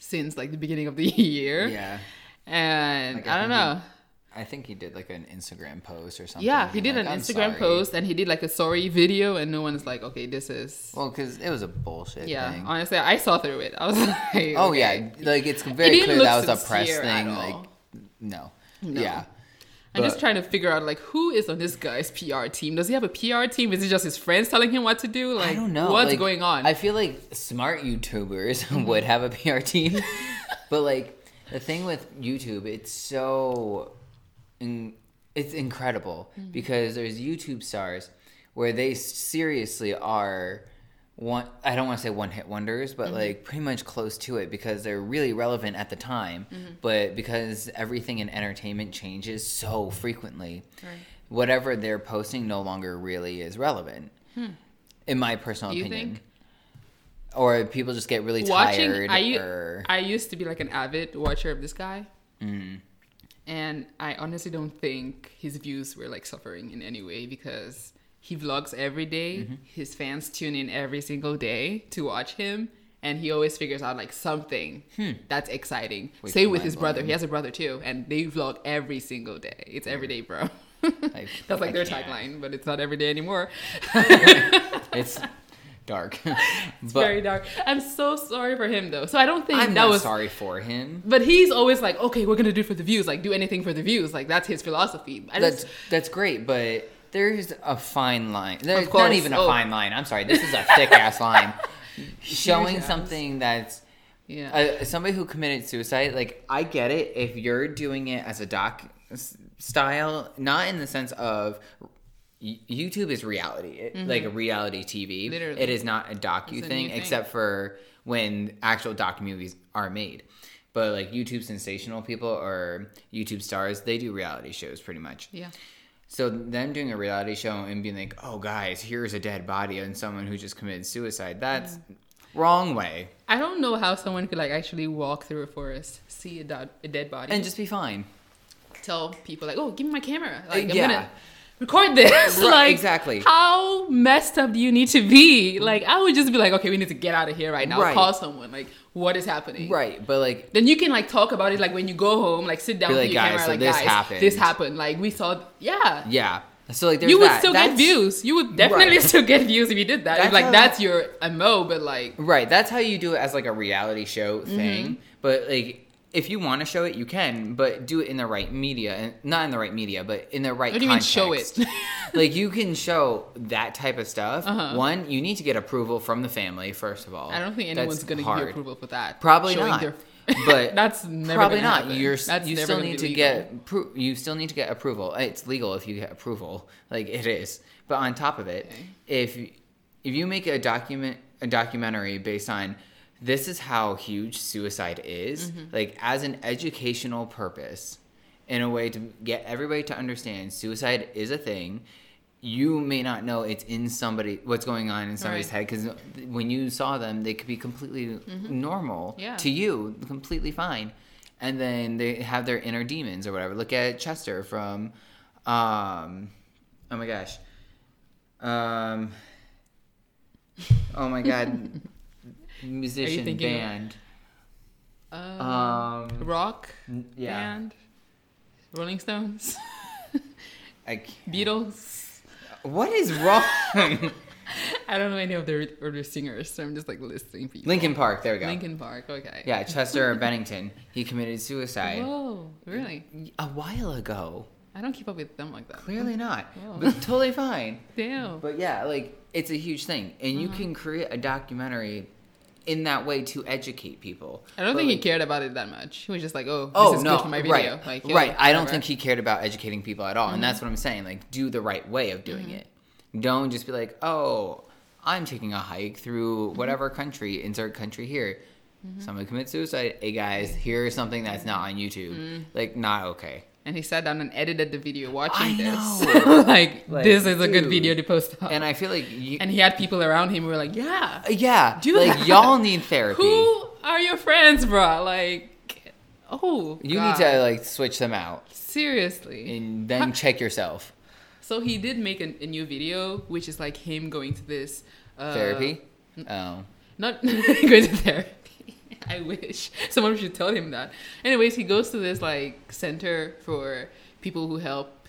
since like the beginning of the year. Yeah. And Like, I, I don't think he- know. I think he did like an Instagram post or something. Yeah, he did like, an "I'm Instagram sorry." post and he did like a sorry video, and no one's like, okay, this is. Well, because it was a bullshit yeah, thing. honestly, I saw through it. I was like, Oh okay. yeah, like it's very didn't clear that was a press thing. Like, no. No. Yeah. I'm just trying to figure out like who is on this guy's PR team. Does he have a PR team? Is it just his friends telling him what to do? Like, I don't know. what's like, going on. I feel like smart YouTubers would have a PR team, but like the thing with YouTube, it's so, in, it's incredible Mm-hmm. because there's YouTube stars where they seriously are one. I don't want to say one hit wonders, Mm-hmm. but like pretty much close to it because they're really relevant at the time, Mm-hmm. but because everything in entertainment changes so frequently. Right. Whatever they're posting no longer really is relevant, in my personal Hmm. You opinion. think? Or people just get really Watching, tired. I, or I used to be like an avid watcher of this guy. Mm. And I honestly don't think his views were like suffering in any way because he vlogs every day. Mm-hmm. His fans tune in every single day to watch him. And he always figures out like something that's exciting. Hmm. Which Same with his brother. He has a brother too. And they vlog every single day. It's every day, bro. I- that's like I their can't. tagline, but it's not every day anymore. it's dark. It's very dark. I'm so sorry for him though. So I don't think I'm that not was sorry for him. But he's always like, okay, we're gonna do it for the views. Like, do anything for the views. Like, that's his philosophy. I That's just, that's great, but there's a fine line. There's course. not even a Oh. fine line. I'm sorry. This is a thick ass line. Showing ass. something that's yeah, uh, somebody who committed suicide. Like I get it if you're doing it as a doc s- style, not in the sense of y- YouTube is reality, it, like a reality TV. Mm-hmm. Literally. It is not a docu It's a thing, thing. except for when actual doc movies are made. But like YouTube sensational people or YouTube stars, they do reality shows pretty much. yeah. So them doing a reality show and being like, "Oh, guys, here's a dead body and someone who just committed suicide." That's wrong way, I don't know how someone could like actually walk through a forest, see a, dead a dead body, and just be fine. tell people like, "Oh, give me my camera. Like, I'm Uh, yeah. gonna record this." Right, like, exactly. How messed up do you need to be? Like, I would just be like, "Okay, we need to get out of here right now. Right. Call someone. Like, what is happening?" Right, but like, Then you can like talk about it like when you go home, like sit down with like, your "Guys, camera, so like this guys, happened." this happened. Like we saw, yeah. yeah. So like, You would that. still get views. You would definitely Right. still get views if you did that. That's like how- that's your mo, but like Right, that's how you do it as like a reality show Mm-hmm. thing. But like, if you want to show it, you can, but do it in the right media, and not in the right media, but in the right. what do you mean show it? like you can show that type of stuff. Uh-huh. One, you need to get approval from the family first of all. I don't think anyone's gonna give you approval for that. Probably Showing not. their- But that's never Probably not. happen. You're That's you still need to legal. get pro- you still need to get approval. It's legal if you get approval, like it is. But on top of it, Okay. if if you make a document a documentary based on this is how huge suicide is, Mm-hmm. like as an educational purpose, in a way to get everybody to understand suicide is a thing. You may not know it's in somebody what's going on in somebody's Right. head because when you saw them, they could be completely normal Mm-hmm. Yeah. to you, completely fine, and then they have their inner demons or whatever. Look at Chester from, um, oh my gosh, um, oh my god, musician of- band, Um, um, rock yeah, band, Rolling Stones, I Beatles. what is wrong? I don't know any of the other singers, so I'm just like listing people. Linkin Park. There we go. Linkin Park. Okay. Yeah, Chester Bennington. He committed suicide Whoa, really? a while ago. I don't keep up with them like that. Clearly not, but totally fine. Damn. But yeah, like it's a huge thing, and you can create a documentary in that way to educate people. I don't But, think he cared about it that much. He was just like, "Oh, this Oh is no! good for my video." Right, Like, yo, right. I don't think he cared about educating people at all, and mm-hmm. that's what I'm saying. Like, do the right way of doing mm-hmm. it. Don't just be like, "Oh, I'm taking a hike through mm-hmm. whatever country. Insert country here. Someone commits suicide. Hey guys, here's something that's not on YouTube. Like, not okay. And he sat down and edited the video watching I this. know. like, Like, this is a good video to post up. And I feel like, you, And he had people around him who were like, "Yeah, yeah, Do like that. y'all need therapy. who are your friends, bro? Like, oh, You God. need to like switch them out seriously." and then check yourself. So he did make a, a new video, which is like him going to this uh, Therapy. Oh, Not going to therapy. I wish someone should tell him that. Anyways, he goes to this like center for people who help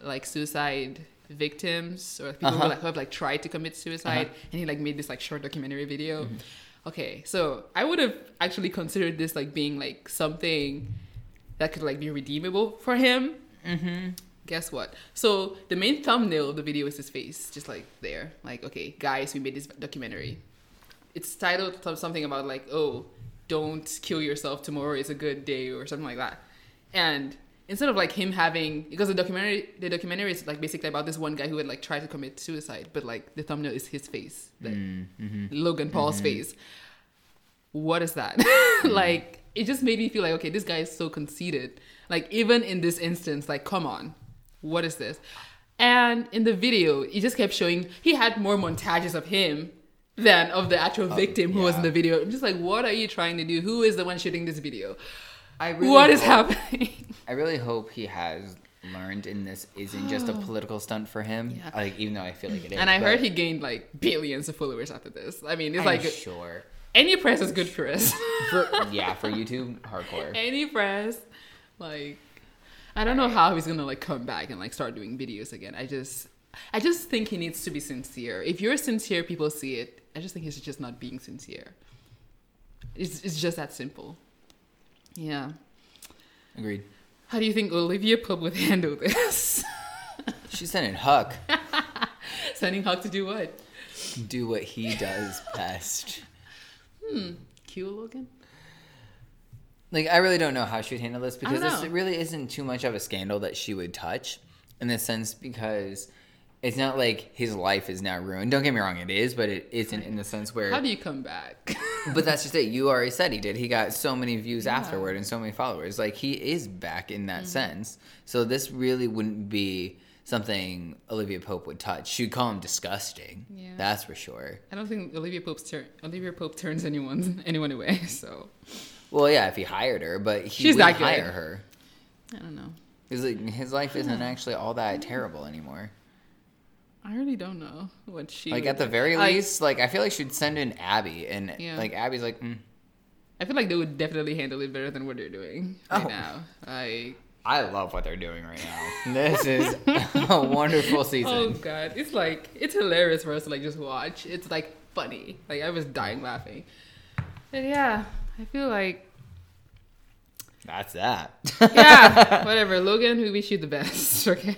like suicide victims or people Uh-huh. who, like, who have like tried to commit suicide, Uh-huh. and he like made this like short documentary video. Mm-hmm. Okay, so I would have actually considered this like being like something that could like be redeemable for him. mm-hmm. Guess what? So the main thumbnail of the video is his face, just like there. Like, okay, guys, we made this documentary. It's titled something about like, oh, don't kill yourself. Tomorrow is a good day, or something like that. And instead of like him having, because the documentary, the documentary is like basically about this one guy who had like tried to commit suicide, but like the thumbnail is his face, like Mm-hmm. Logan Paul's face. What is that? like, it just made me feel like, okay, this guy is so conceited. Like, even in this instance, like, come on, what is this? And in the video, he just kept showing, he had more montages of him than of the actual victim who was in the video. I'm just like, what are you trying to do? Who is the one shooting this video? I really what is hope- happening? I really hope he has learned in this isn't just a political stunt for him. Yeah. Like even though I feel like it is. and I heard he gained like billions of followers after this. I mean, it's I'm like sure. any press is good press. For, yeah, for YouTube, hardcore. any press like i don't know how he's gonna like come back and like start doing videos again i just i just think he needs to be sincere if you're sincere people see it i just think he's just not being sincere it's, it's just that simple yeah Agreed. how do you think olivia pope would handle this She sent in Huck. sending huck to do what Do what he does best. Hmm. Q Logan? Like I really don't know how she would handle this because this really isn't too much of a scandal that she would touch, in the sense because it's not like his life is now ruined. Don't get me wrong, it is, but it isn't in the sense where. How do you come back? But that's just it. You already said he did. He got so many views afterward and so many followers. Like he is back in that mm-hmm. sense. So this really wouldn't be something Olivia Pope would touch. She'd call him disgusting. Yeah. That's for sure. I don't think Olivia Pope's turn. Olivia Pope turns anyone anyone away. So Well, yeah, if he hired her, but he She's good. hire her. I don't know. Because like, his life isn't actually all that terrible anymore. I really don't know what she. Like at the very Like, least, like I feel like she'd send in Abby, and Yeah. like Abby's like, mm, I feel like they would definitely handle it better than what they're doing right Oh. now. Like, I love what they're doing right now. this is a wonderful season. oh god, it's like it's hilarious for us to like just watch. It's like funny. Like I was dying laughing. And yeah, I feel like That's that. yeah, whatever. Logan, we wish you the best. Okay.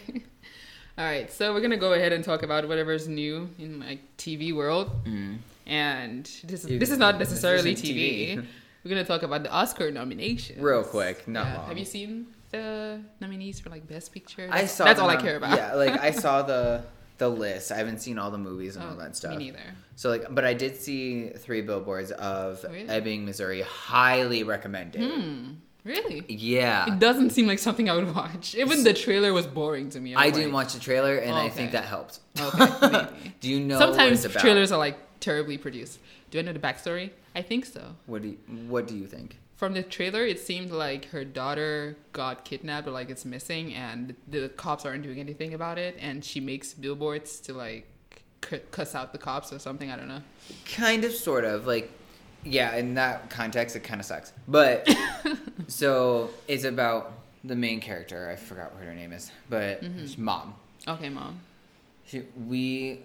All right, so we're gonna go ahead and talk about whatever's new in like TV world, Mm. and this is this is not necessarily TV. TV. We're gonna talk about the Oscar nominations. Real quick, not Yeah. long. Have you seen the nominees for like Best Picture? I That's- saw. That's all I care about. Yeah, like I saw the the list. I haven't seen all the movies and all Oh, that stuff. Me neither. So like, but I did see three billboards of Really? Ebbing, Missouri. Highly recommended. Hmm. Really? Yeah. It doesn't seem like something I would watch. Even the trailer was boring to me. I was didn't watch the trailer, and I think that helped. Okay. Do you know what Sometimes trailers are like terribly produced. Do I know the backstory? I think so. What do you, What do you think? From the trailer, it seemed like her daughter got kidnapped or like it's missing, and the cops aren't doing anything about it. And she makes billboards to like c- cuss out the cops or something. I don't know. Kind of, sort of. Like, yeah. In that context, it kind of sucks. But so it's about the main character. I forgot what her name is, but Mm-hmm. it's mom. Okay, mom. She, we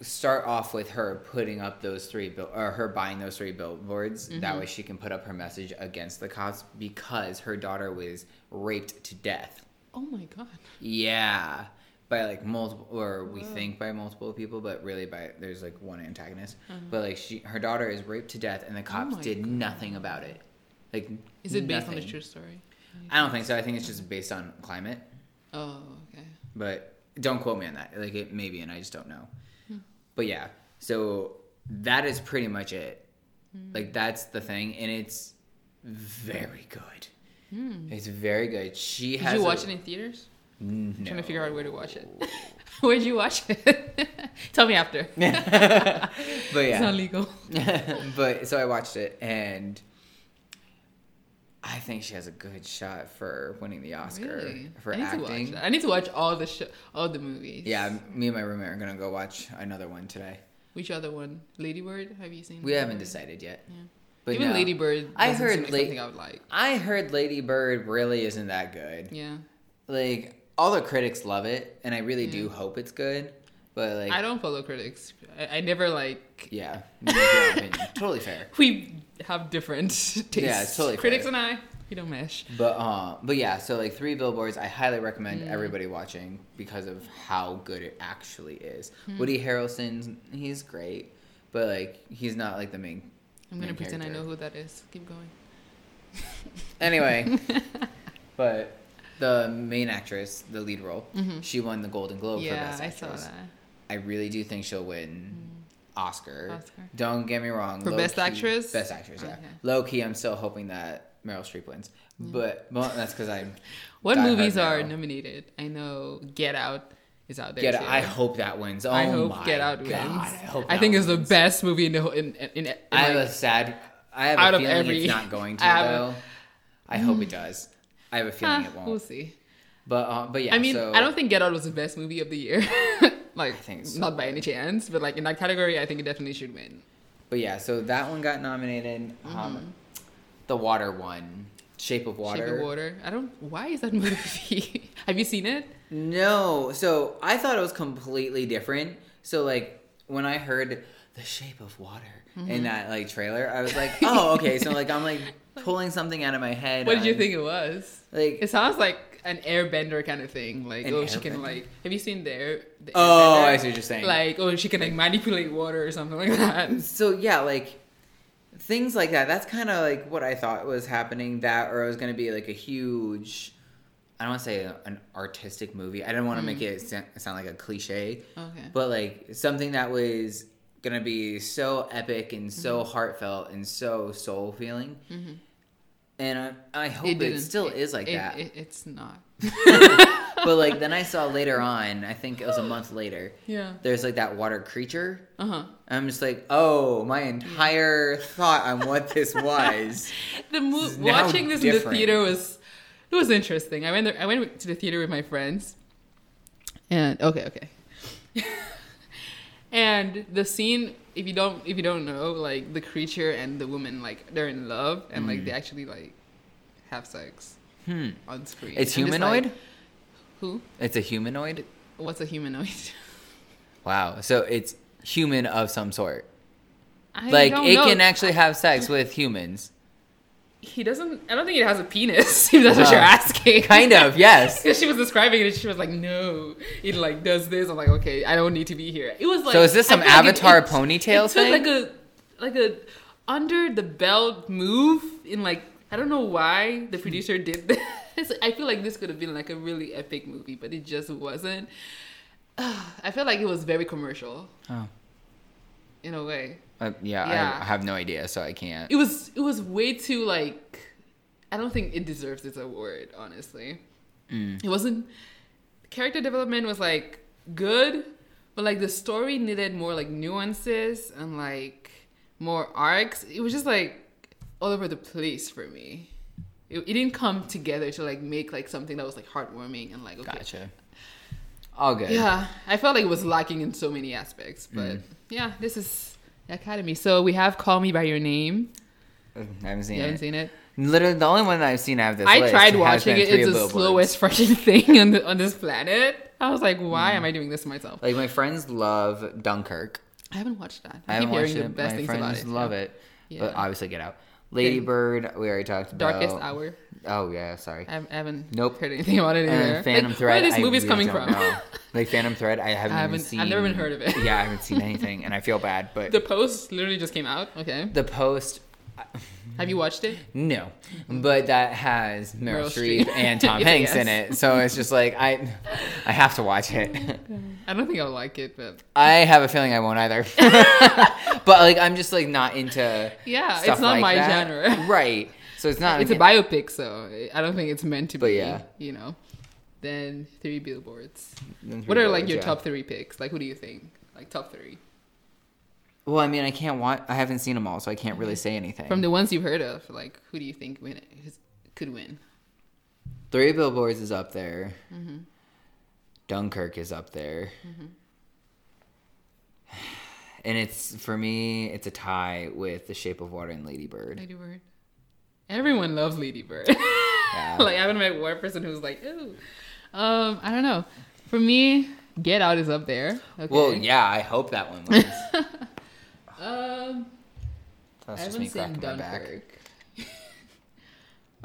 start off with her putting up those three bill or her buying those three billboards Mm-hmm. that way she can put up her message against the cops because her daughter was raped to death Oh my god. yeah by like multiple or we think by multiple people but really by there's like one antagonist but like she her daughter is raped to death and the cops Uh-huh. Oh did nothing about it like Is it based on a true story? i don't think so i think it's just based on climate Oh, okay. but don't quote me on that. Like it maybe, and I just don't know. Hmm. But yeah, so that is pretty much it. Hmm. Like that's the thing, and it's very good. It's very good. She Hmm. Did has. you a- watch it in theaters? No. trying to figure out where to watch it. Where'd you watch it? Tell me after. but yeah, It's not legal. but so I watched it, and I think she has a good shot for winning the Oscar Really? for I need to watch acting. I need to watch all the sh- all the movies. Yeah, me and my roommate are gonna go watch another one today. Which other one? Lady Bird? Have you seen? We haven't decided yet. Yeah. But Even no. Lady Bird. I heard like La- something I would like. I heard Lady Bird really isn't that good. Yeah. Like all the critics love it, and I really do hope it's good. But like, I don't follow critics. I, I never like. yeah, in my opinion. totally fair. We have different tastes. Yeah, it's totally Critics fair. and I, we don't mesh. But uh, but yeah, so like three billboards, I highly recommend Mm. everybody watching because of how good it actually is. Hmm. Woody Harrelson, he's great, but like he's not like the main. I'm gonna main pretend I know who that is. Keep going. Anyway, but the main actress, the lead role, she won the Golden Globe for Mm-hmm. yeah, I saw that. I really do think she'll win Oscar. Oscar. Don't get me wrong. For Best low-key- Actress? Best actress, yeah. Okay. Low key, I'm still hoping that Meryl Streep wins, but well, that's because I'm. What movies are nominated? I know Get Out is out there. Get. too. I hope that wins. Oh I hope Get Out God, wins. I. I think it's the best movie in the whole in in, in, in I have like, a sad. I have out a feeling every- it's not going to I though. I hope it does. I have a feeling ah, it won't. we'll see. But uh, but yeah. I mean, so, I don't think Get Out was the best movie of the year. like, think so. not by any chance, but like in that category, I think it definitely should win. But yeah, so that one got nominated. Um, the water one, Shape of Water. Mm-hmm. Shape of Water. I don't. Why is that movie? Have you seen it? No, so I thought it was completely different. So like when I heard the Shape of Water Mm-hmm. in that like trailer, I was like, oh okay. So like I'm like pulling something out of my head. What did you think it was? Like It sounds like an airbender kind of thing. Like, oh, she can like. Have you seen the air? The oh, Airbender? I see what you're saying. Like, oh, she can like manipulate water or something like that. so yeah, like things like that. That's kind of like what I thought was happening. That or it was gonna be like a huge. I don't want to say an artistic movie. I didn't want to make it sound like a cliche. Okay. but like something that was gonna be so epic and so Mm-hmm. heartfelt and so soul feeling and I, I hope it, didn't. still is like It- that it- it's not. but like then I saw later on, I think it was a month later. Yeah. There's like that water creature. Uh huh. I'm just like, oh, my entire thought on what this was. The mo- watching this in the theater was it was interesting. I went there, I went to the theater with my friends, and okay, okay. And the scene, if you don't if you don't know, like the creature and the woman, like they're in love, and like they actually like have sex Hmm. on screen. It's I'm just like, humanoid. who? It's a humanoid. What's a humanoid? Wow. So it's human of some sort. I like it know. can actually have sex with humans. He doesn't. I don't think it has a penis. If that's what Uh, you're asking. Kind of, yes. Because she was describing it, and she was like, "No, it like does this." I'm like, "Okay, I don't need to be here." It was like. So is this some feel like it- Avatar it- ponytail it thing? Like a like a under the belt move in like I don't know why the producer did this. I feel like this could have been like a really epic movie, but it just wasn't. I feel like it was very commercial Oh. in a way. Uh, yeah, Yeah. I, I have no idea, so I can't. It was it was way too like I don't think it deserves this award, honestly. Mm. It wasn't character development was like good, but like the story needed more like nuances and like more arcs. It was just like all over the place for me. It, it didn't come together to like make like something that was like heartwarming and like okay. Gotcha. All good. Yeah, I felt like it was lacking in so many aspects, but yeah, this is Academy. So we have Call Me by Your Name. I haven't seen You haven't it. seen it? Literally, the only one that I've seen out of this I list tried watching it. It's the Billboards. slowest fucking thing on the, on this planet. I was like, why mm. am I doing this to myself? Like my friends love Dunkirk. I haven't watched that. I I keep haven't watched hearing the it. best my things friends about it. love it, Yeah. but obviously Get Out. Lady Bird, we already talked about. Darkest Hour. Oh yeah, sorry. I haven't- I haven't Nope. heard anything about it either. And Phantom like, Thread. Where are these movies really coming from? Like Phantom Thread, I haven't, I haven't- seen. I've never even heard of it. Yeah, I haven't seen anything, and I feel bad. But the Post literally just came out. Okay. The post, uh, Have you watched it? no, but that has Meryl, Meryl Streep, and Tom Yes. Hanks in it, so it's just like I, I have to watch it. I don't think I'll like it, but I have a feeling I won't either. but like I'm just like not into. yeah, it's not like my that. genre. right? So it's not. it's a biopic, so I don't think it's meant to But be. yeah. you know. Then three billboards. Then Three What are like your yeah. top three picks? Like, who do you think? Like top three Well, I mean, I can't watch. I haven't seen them all, so I can't really say anything. from the ones you've heard of. Like, who do you think win who's- could win? Three Billboards is up there. Mm-hmm. Dunkirk is up there. And it's for me, it's a tie with The Shape of Water and Lady Bird. Lady Bird. Everyone loves Lady Bird. Yeah. like I haven't met one person who's like, ooh. Um, I don't know. For me, Get Out is up there. Okay. Well, yeah, I hope that one wins. Um, That's I just haven't me seen cracking my back. Dunkirk.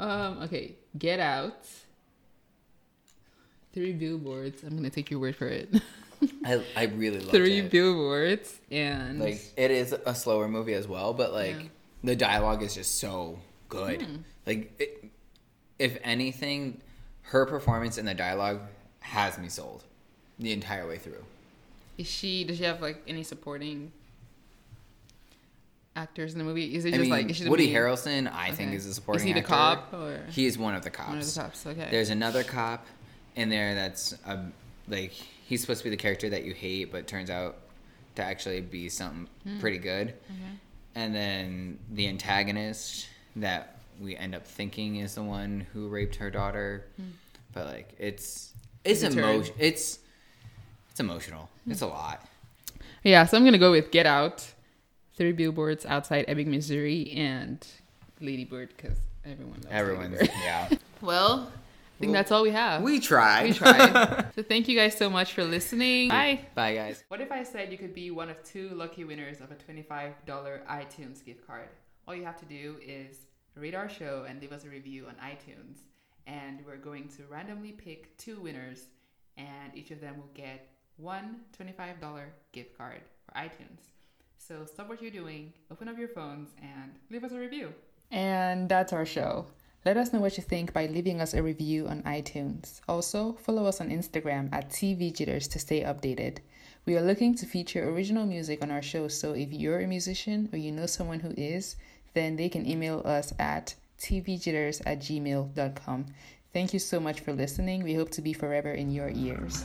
um, okay, Get Out. Three billboards. I'm gonna take your word for it. I, I really love it. Three billboards and Like it is a slower movie as well, but like Yeah. the dialogue is just so good. Hmm. Like it, if anything, her performance in the dialogue has me sold the entire way through. is she? Does she have like any supporting actors in the movie? Is it I just mean, like is Woody Harrelson, I think, is a supporting Is he the actor. cop or He is one of the one of cops. the cops? Okay. There's another cop in there that's a, like he's supposed to be the character that you hate, but turns out to actually be something Hmm. pretty good. And then the antagonist that we end up thinking is the one who raped her daughter, hmm. but like it's it's It's emotion. It's it's emotional. Hmm. It's a lot. Yeah, so I'm gonna go with Get Out, Three Billboards Outside Ebbing, Missouri, and Lady Bird because everyone loves Everyone's Lady yeah. Well, I think that's all we have. We tried. We tried. so thank you guys so much for listening. Bye. Bye guys. What if I said you could be one of two lucky winners of a $25 iTunes gift card? All you have to do is rate our show and leave us a review on iTunes. And we're going to randomly pick two winners, and each of them will get one $25 gift card for iTunes. So stop what you're doing, open up your phones, and leave us a review. And that's our show. Let us know what you think by leaving us a review on iTunes. Also, follow us on Instagram at TV Jitters to stay updated. We are looking to feature original music on our show, so if you're a musician or you know someone who is, then they can email us at tvjitters at gmail.com. Thank you so much for listening. We hope to be forever in your ears.